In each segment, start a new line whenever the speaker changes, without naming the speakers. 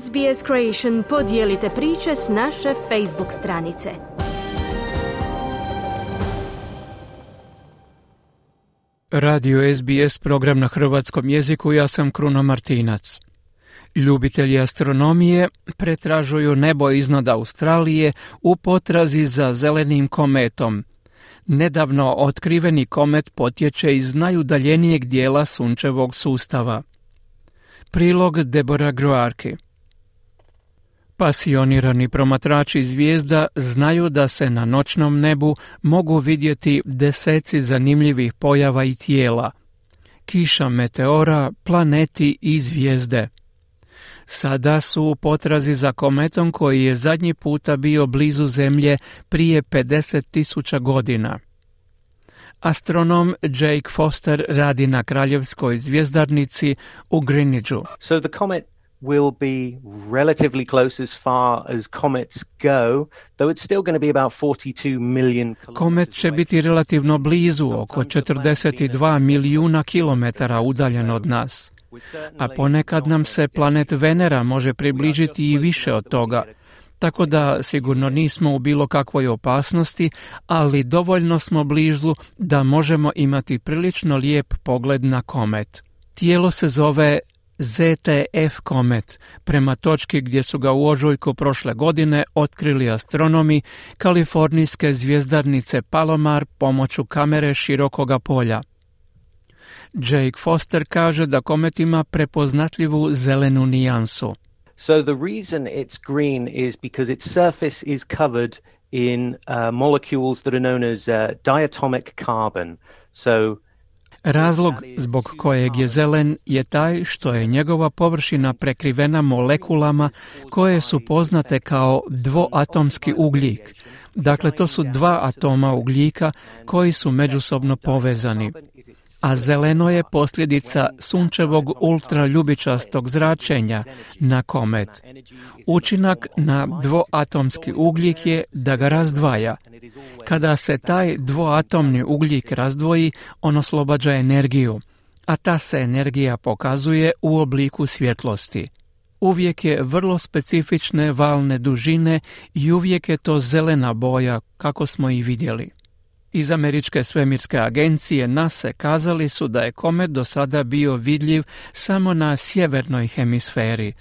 SBS Creation podijelite priče s naše Facebook stranice.
Radio SBS program na hrvatskom jeziku, ja sam Kruno Martinac. Ljubitelji astronomije pretražuju nebo iznad Australije u potrazi za zelenim kometom. Nedavno otkriveni komet potječe iz najudaljenijeg dijela sunčevog sustava. Prilog Debora Groarki Pasionirani promatrači zvijezda znaju da se na noćnom nebu mogu vidjeti deseci zanimljivih pojava i tijela. Kiša meteora, planeti i zvijezde. Sada su u potrazi za kometom koji je zadnji puta bio blizu Zemlje prije 50.000 godina. Astronom Jake Foster radi na kraljevskoj zvijezdarnici u Greenwichu.
So the comet will be relatively close as far as comets go, though it's still going to be about 42 million
Komet će biti relativno blizu, oko 42 milijuna kilometara udaljen od nas. A ponekad nam se planet Venera može približiti i više od toga, tako da sigurno nismo u bilo kakvoj opasnosti, ali dovoljno smo blizu da možemo imati prilično lijep pogled na komet. Tijelo se zove ZTF komet, prema točki gdje su ga u ožujku prošle godine otkrili astronomi kalifornijske zvjezdarnice Palomar pomoću kamere širokoga polja. Jake Foster kaže da komet ima prepoznatljivu zelenu nijansu.
So the reason it's green is because its surface is covered in uh, molecules that are known as uh, diatomic carbon. So
Razlog zbog kojeg je zelen je taj što je njegova površina prekrivena molekulama koje su poznate kao dvoatomski ugljik. Dakle, to su dva atoma ugljika koji su međusobno povezani a zeleno je posljedica sunčevog ultraljubičastog zračenja na komet. Učinak na dvoatomski ugljik je da ga razdvaja. Kada se taj dvoatomni ugljik razdvoji, on oslobađa energiju, a ta se energija pokazuje u obliku svjetlosti. Uvijek je vrlo specifične valne dužine i uvijek je to zelena boja, kako smo i vidjeli. Iz Američke svemirske agencije NASA kazali su da je komet do sada bio vidljiv samo na sjevernoj hemisferi,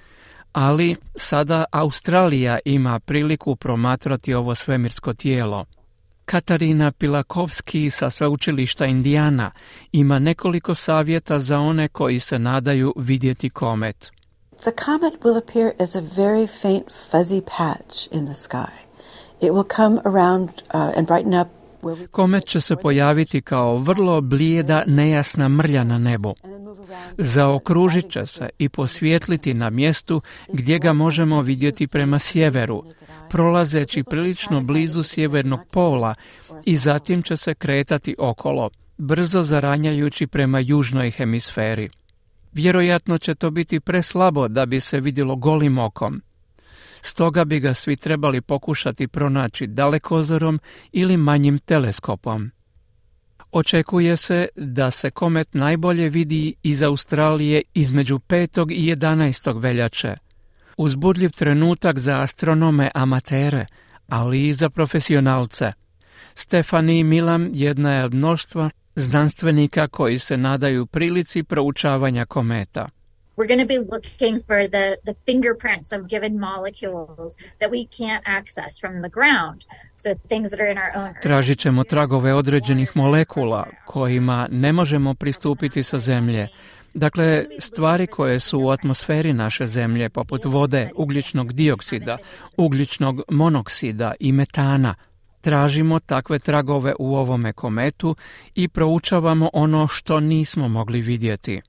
ali sada Australija ima priliku promatrati ovo svemirsko tijelo. Katarina Pilakovski sa sveučilišta Indijana ima nekoliko savjeta za one koji se nadaju vidjeti komet.
The comet will appear as a very faint fuzzy patch in the sky. It will come around uh, and brighten up
Komet će se pojaviti kao vrlo blijeda, nejasna mrlja na nebu. Zaokružit će se i posvijetliti na mjestu gdje ga možemo vidjeti prema sjeveru, prolazeći prilično blizu sjevernog pola i zatim će se kretati okolo, brzo zaranjajući prema južnoj hemisferi. Vjerojatno će to biti preslabo da bi se vidjelo golim okom. Stoga bi ga svi trebali pokušati pronaći dalekozorom ili manjim teleskopom. Očekuje se da se komet najbolje vidi iz Australije između 5. i 11. veljače. Uzbudljiv trenutak za astronome amatere, ali i za profesionalce. Stefani Milam jedna je od mnoštva znanstvenika koji se nadaju prilici proučavanja kometa.
We're going to be looking for the, the fingerprints of given molecules that we can't access from the ground. So things that are in our own
Tražit ćemo tragove određenih molekula kojima ne možemo pristupiti sa zemlje. Dakle, stvari koje su u atmosferi naše zemlje, poput vode, ugljičnog dioksida, ugljičnog monoksida i metana, tražimo takve tragove u ovome kometu i proučavamo ono što nismo mogli vidjeti.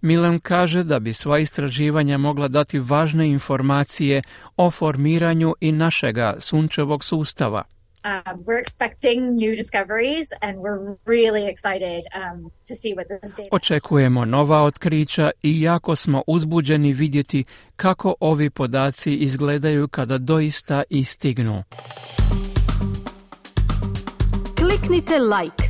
Milan kaže da bi sva istraživanja mogla dati važne informacije o formiranju i našega sunčevog sustava. Očekujemo nova otkrića i jako smo uzbuđeni vidjeti kako ovi podaci izgledaju kada doista istignu.
Kliknite like,